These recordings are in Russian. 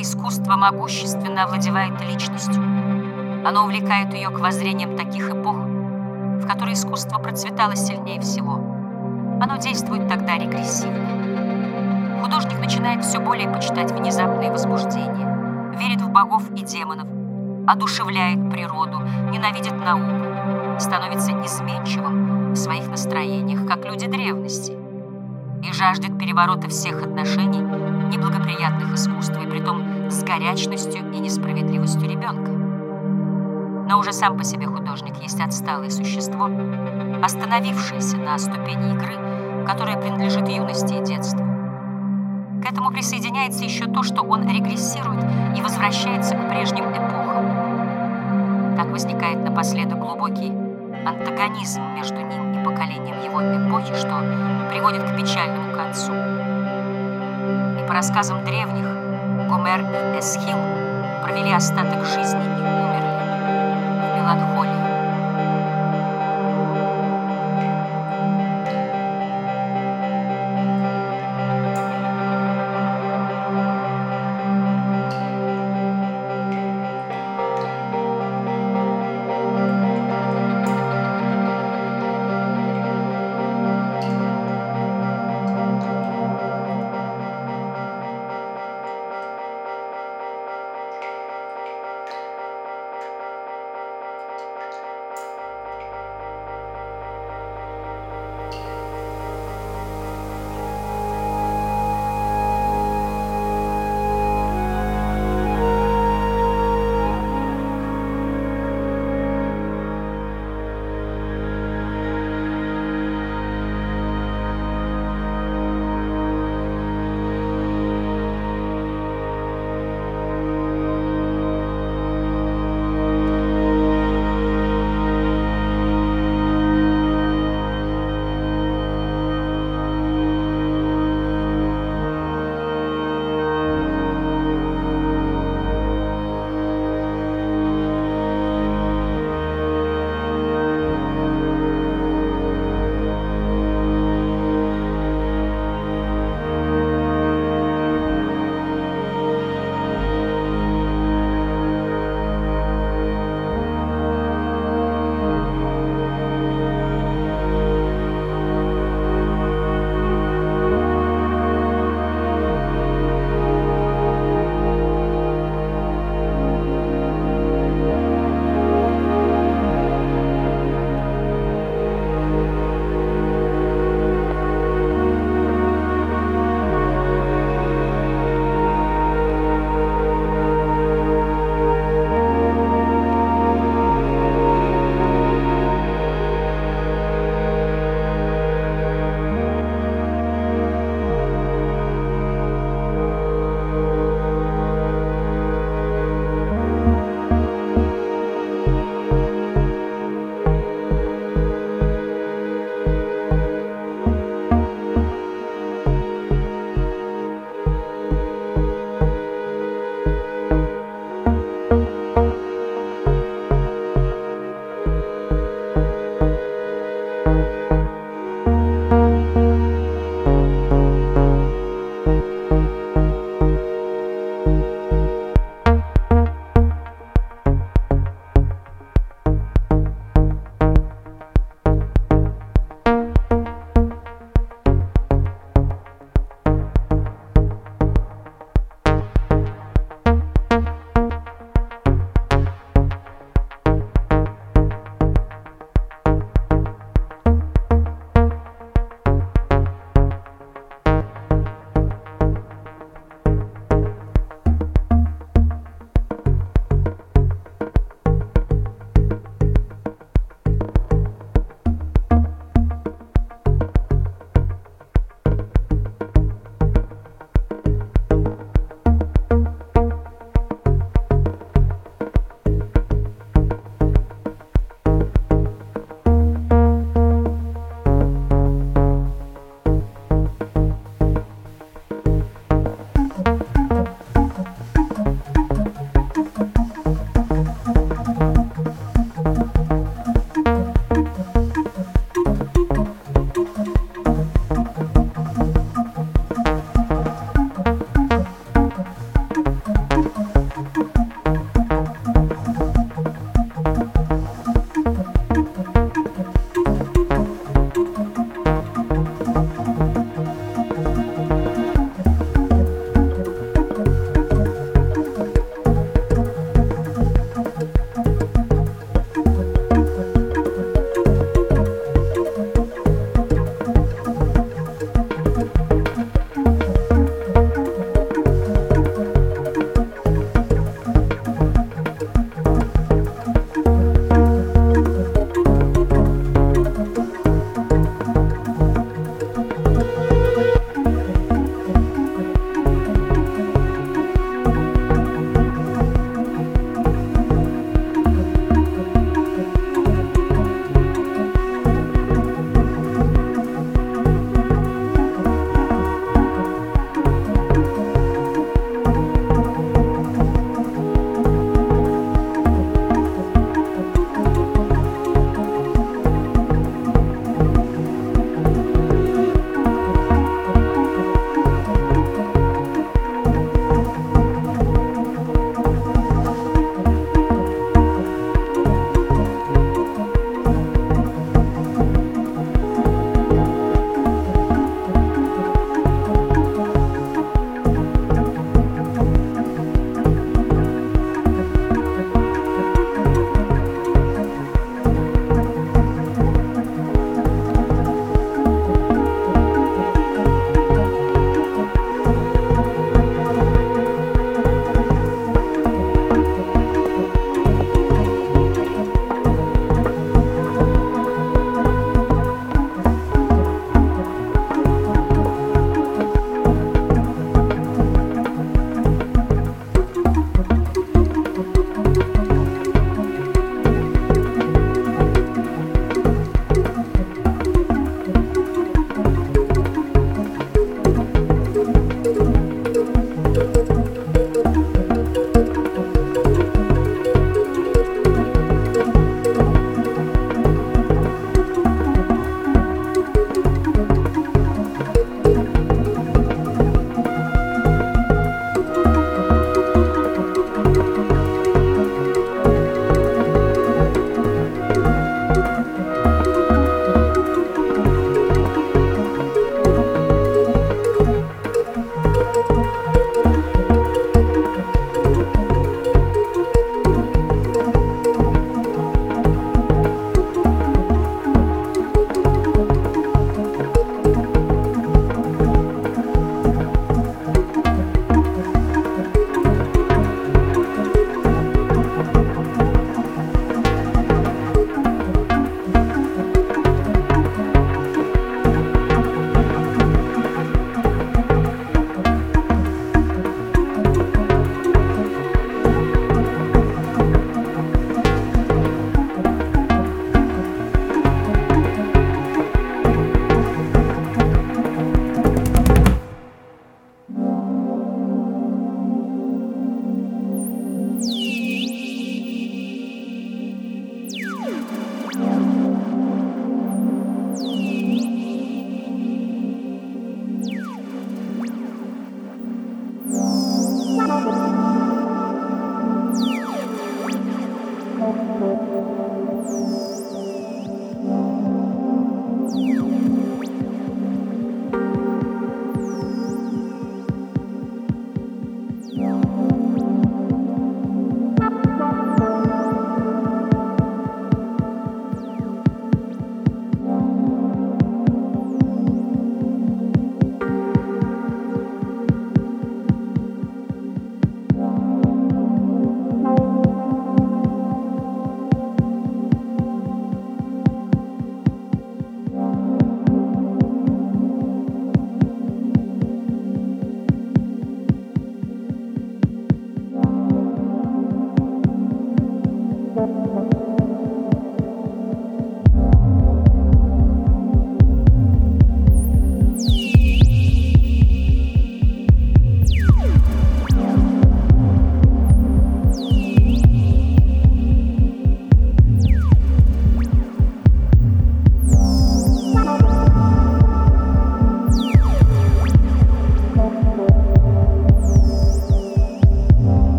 Искусство могущественно овладевает личностью, оно увлекает ее к воззрениям таких эпох, в которые искусство процветало сильнее всего. Оно действует тогда регрессивно. Художник начинает все более почитать внезапные возбуждения, верит в богов и демонов, одушевляет природу, ненавидит науку, становится изменчивым в своих настроениях, как люди древности, и жаждет переворота всех отношений, неблагоприятных искусству, и притом с горячностью и несправедливостью ребенка. Но уже сам по себе художник есть отсталое существо, остановившееся на ступени игры, которая принадлежит юности и детству. К этому присоединяется еще то, что он регрессирует и возвращается к прежним эпохам. Так возникает напоследок глубокий антагонизм между ним и поколением его эпохи, что приводит к печальному концу. И по рассказам древних, Гомер и Эсхил провели остаток жизни и умерли в меланхолии.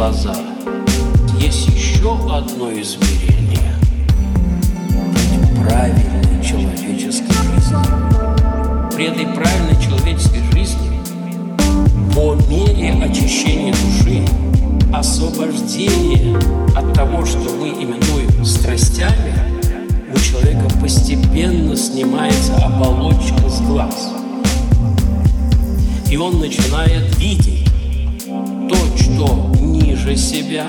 Глаза. Есть еще одно измерение. Быть правильной человеческой жизни. При этой правильной человеческой жизни по мере очищения души, освобождения от того, что мы именуем страстями, у человека постепенно снимается оболочка с глаз. И он начинает видеть то, что ниже себя,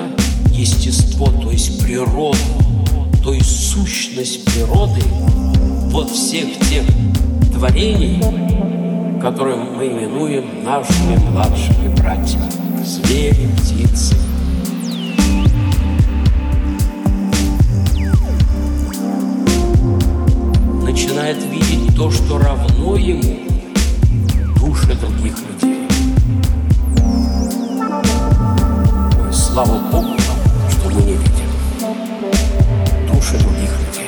естество, то есть природу, то есть сущность природы, вот всех тех творений, которые мы именуем нашими младшими братьями, звери, птицы. Начинает видеть то, что равно ему души других людей. Слава Богу, что мы не видим души других людей.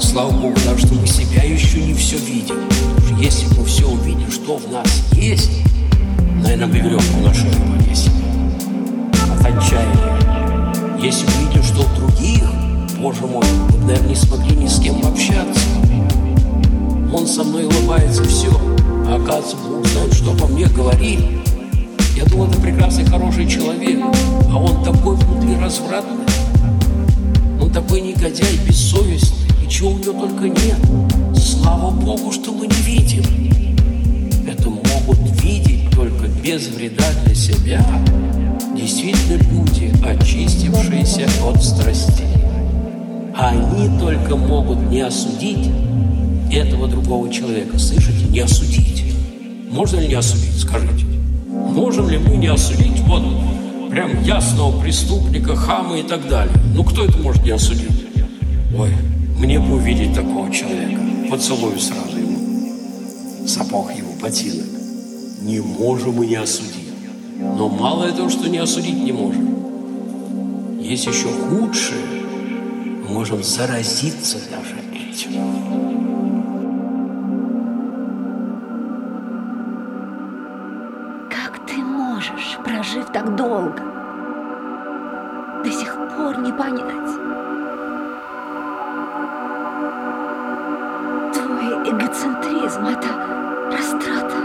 Слава Богу, даже что мы себя еще не все видим. Если мы все увидели, что в нас есть, наверное, бы веревку на шею повесили. От отчаяния. Если бы видели, что у других, Боже мой, мы наверное, не смогли ни с кем общаться. Он со мной улыбается, все. А оказывается, Бог знает, что обо мне говорит. Я думал, это прекрасный, хороший человек. А он такой внутри развратный. Он такой негодяй, бессовестный. И чего у него только нет. Слава Богу, что мы не видим. Это могут видеть только без вреда для себя. Действительно люди, очистившиеся от страстей. Они только могут не осудить этого другого человека. Слышите? Не осудить. Можно ли не осудить? Скажите. Можем ли мы не осудить вот прям ясного преступника, хама и так далее? Ну, кто это может не осудить? Ой, мне бы увидеть такого человека. Поцелую сразу ему. Сапог его, ботинок. Не можем мы не осудить. Но мало этого, что не осудить не можем. Есть еще худшее. Мы можем заразиться даже этим. Так долго, до сих пор не понять? Твой эгоцентризм — это растрата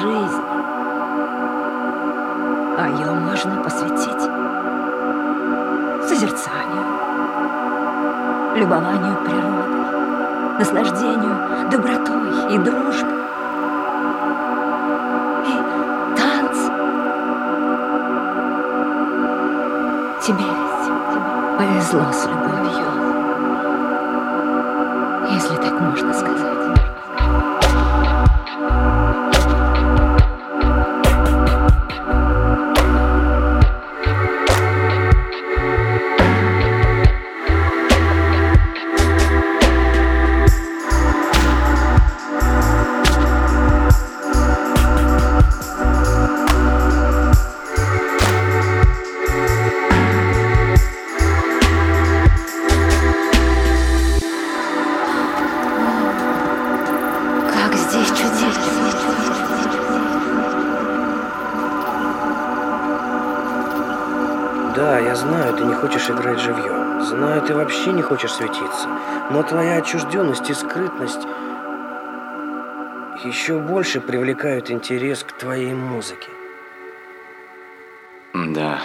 жизни. А ее можно посвятить созерцанию, любованию природой, наслаждению добротой и дружбой. exhausting. Знаю, ты не хочешь играть живьем. Знаю, ты вообще не хочешь светиться. Но твоя отчужденность и скрытность еще больше привлекают интерес к твоей музыке. Да.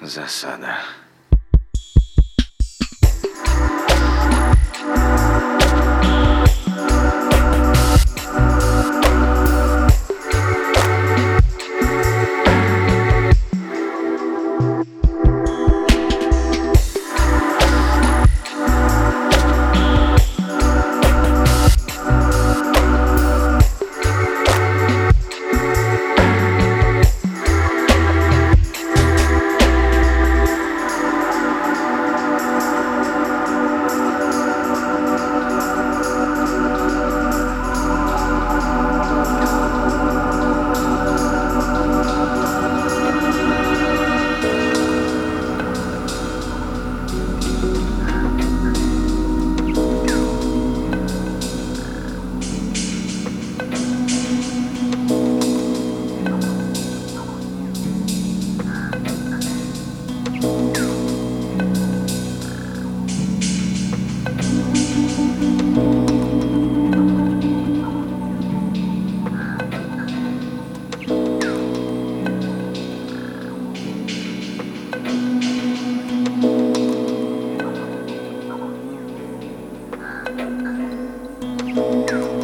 Засада. Música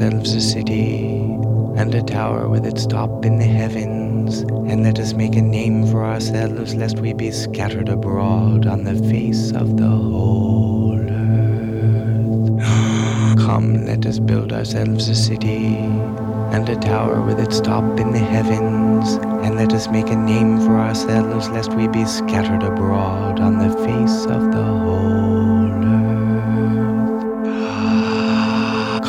ourselves a city and a tower with its top in the heavens, and let us make a name for ourselves, lest we be scattered abroad on the face of the whole earth. Come, let us build ourselves a city and a tower with its top in the heavens, and let us make a name for ourselves, lest we be scattered abroad on the face of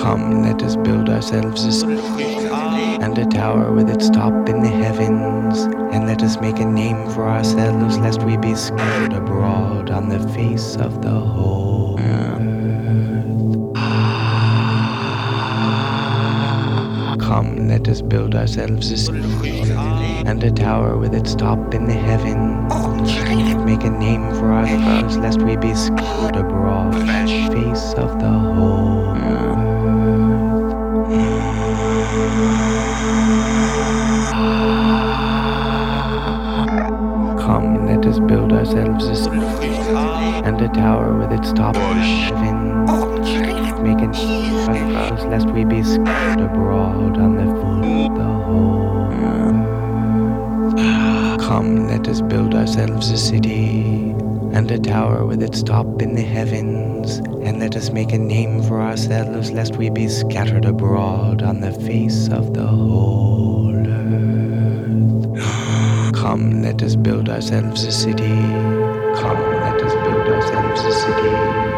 Come, let us build ourselves a city and a tower with its top in the heavens, and let us make a name for ourselves, lest we be scattered abroad on the face of the whole earth. Come, let us build ourselves a city and a tower with its top in the heavens. Make a name for ourselves, lest we be scattered abroad on the face of the whole us build ourselves a and a tower with its top in the for ourselves, lest we be scattered abroad on the full the whole. Come, let us build ourselves a city and a tower with its top in the heavens, and let us make a name for ourselves, lest we be scattered abroad on the face of the whole let us build ourselves a city. Come, let us build ourselves a city.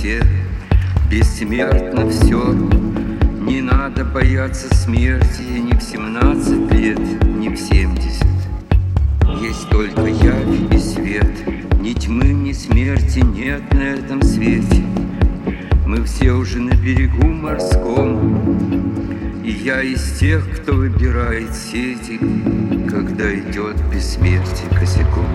Все, бессмертно все. Не надо бояться смерти ни в семнадцать лет, ни в семьдесят. Есть только явь и свет, ни тьмы, ни смерти нет на этом свете. Мы все уже на берегу морском, И я из тех, кто выбирает сети, Когда идет бессмертие косяком.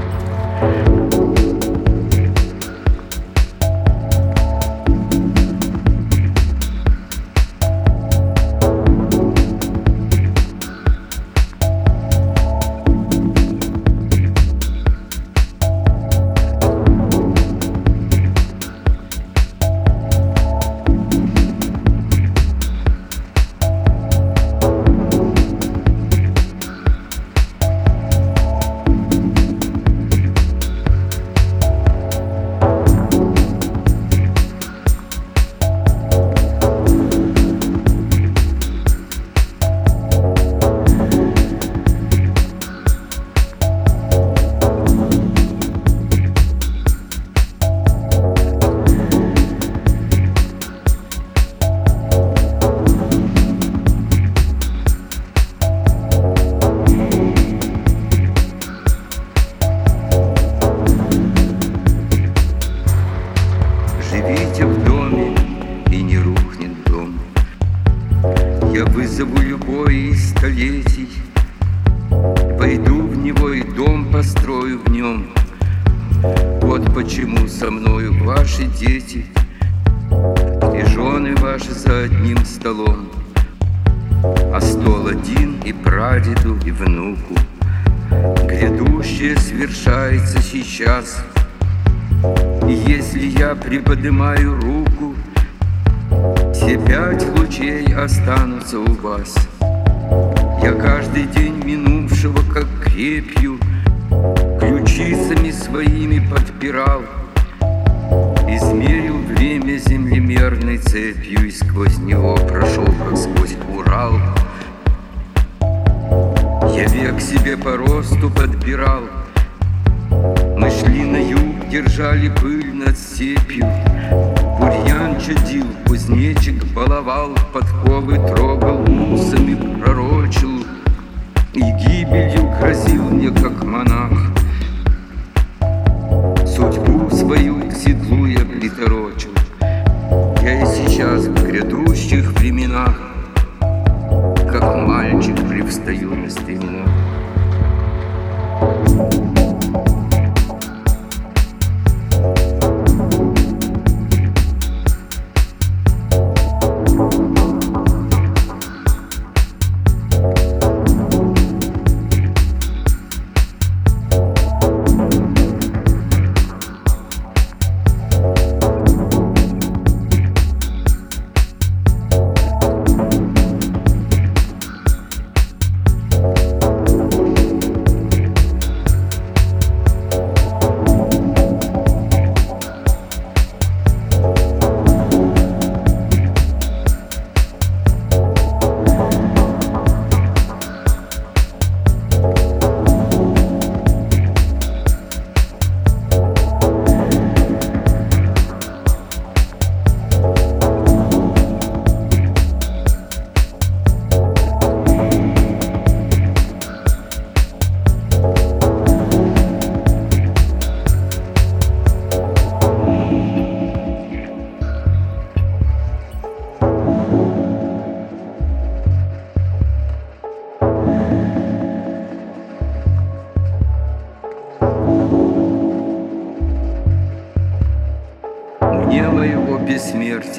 Живите в доме, и не рухнет дом. Я вызову любой из столетий, Пойду в него и дом построю в нем. Вот почему со мною ваши дети И жены ваши за одним столом. А стол один и прадеду, и внуку. Грядущее свершается сейчас — если я приподнимаю руку, Все пять лучей останутся у вас. Я каждый день минувшего, как крепью, Ключицами своими подпирал, Измерил время землемерной цепью И сквозь него прошел, как сквозь Урал. Я век себе по росту подбирал — мы шли на юг, держали пыль над степью Бурьян чадил, кузнечик баловал Подковы трогал, усами пророчил. И гибелью грозил мне, как монах. Судьбу свою к седлу я приторочил. Я и сейчас в грядущих временах Как мальчик привстаю на стременах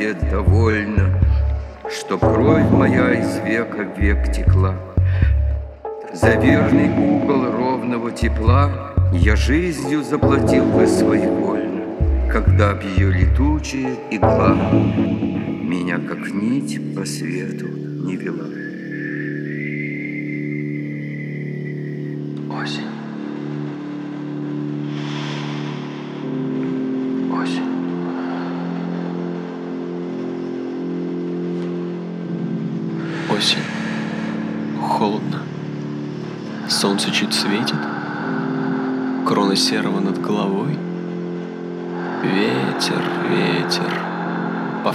бессмертия довольно, Что кровь моя из века в век текла. За верный угол ровного тепла Я жизнью заплатил бы своевольно, Когда б ее летучая игла Меня как нить по свету не вела.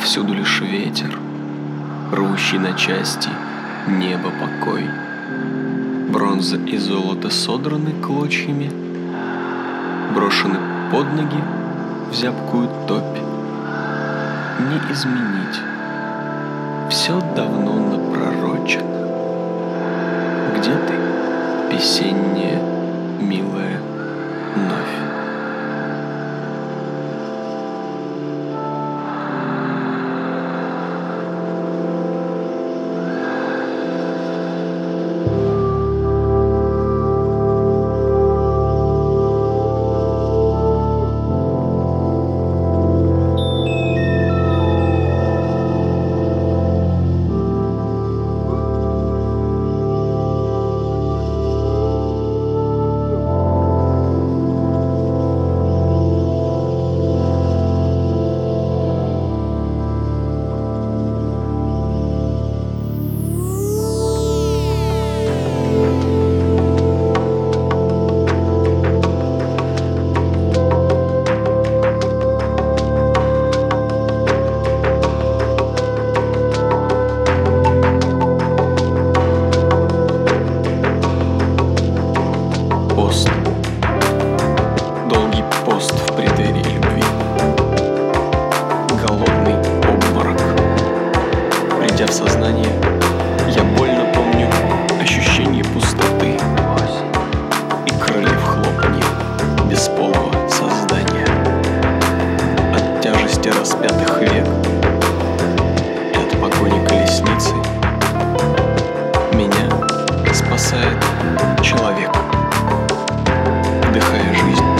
Повсюду лишь ветер, Рвущий на части небо покой. Бронза и золото содраны клочьями, Брошены под ноги в зябкую топь. Не изменить, все давно напророчено. Где ты, весенняя, милая новь? Жизнь. в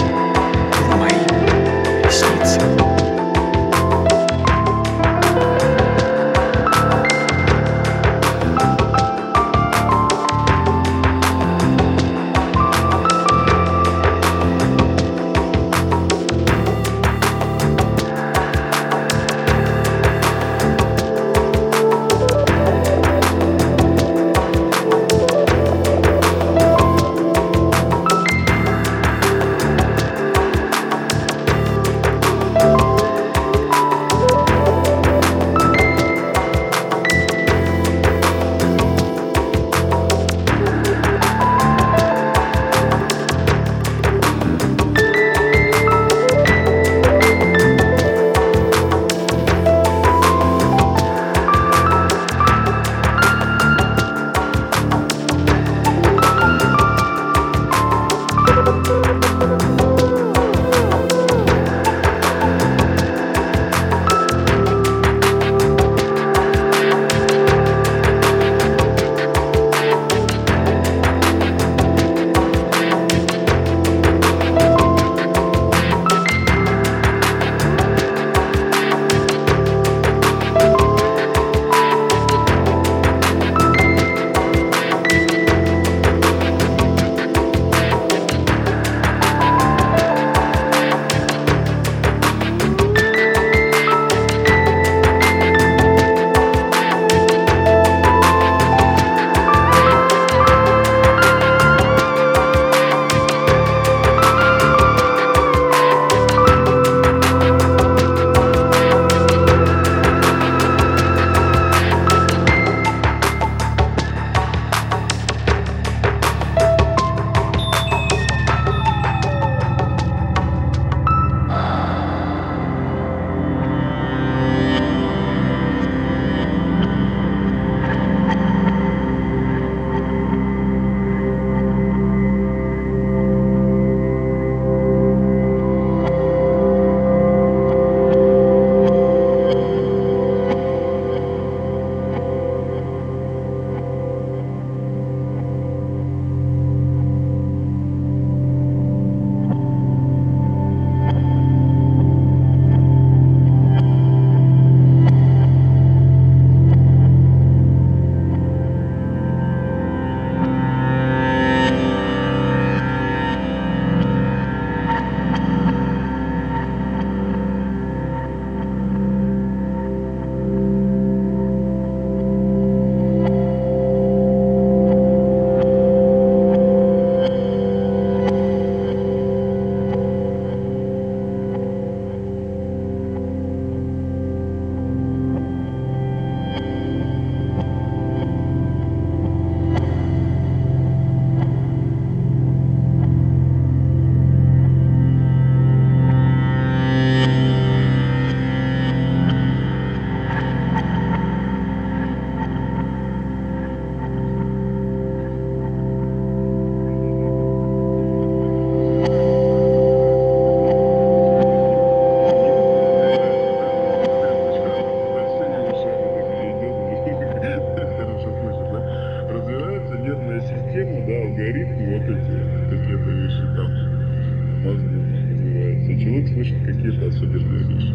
особенная вещь.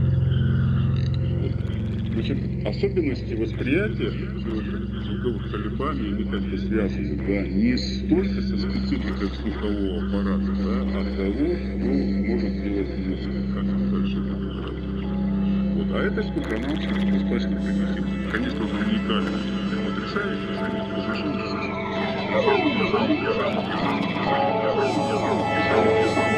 Вот. Значит, особенности восприятия звуковых колебаний, они как бы связаны, да, не столько со спецификой слухового аппарата, да, а того, что может делать музыка, как дальше Вот. А она вообще достаточно примитивная. Конечно, она уникальна, потрясающая, совершенно жаром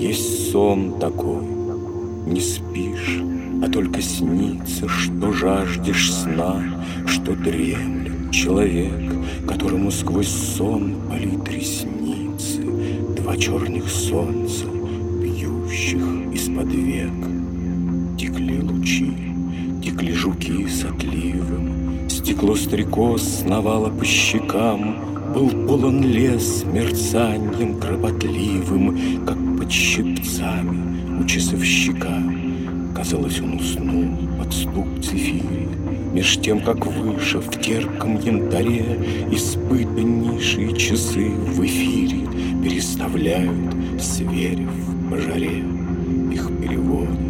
Есть сон такой, не спишь, а только снится, что жаждешь сна, что дремлет человек, которому сквозь сон палит ресницы два черных солнца, бьющих из-под век. Текли лучи, текли жуки с отливом, стекло стрекоз сновало по щекам, был полон лес мерцанием кропотливым, как под щипцами у часовщика. Казалось, он уснул под стук цифири, Меж тем, как выше в терпком янтаре Испытаннейшие часы в эфире Переставляют, сверив по жаре. Их переводят,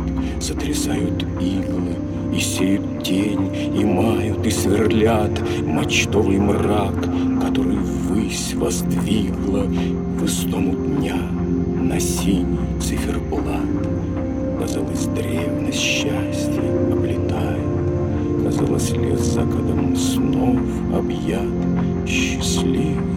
сотрясают иглы И сеют тень, и мают, и сверлят Мочтовый мрак, который ввысь воздвигла Высотому дня на синий циферблат. Казалось, древность счастья облетает, Казалось, лес закатом снов объят Счастливый часы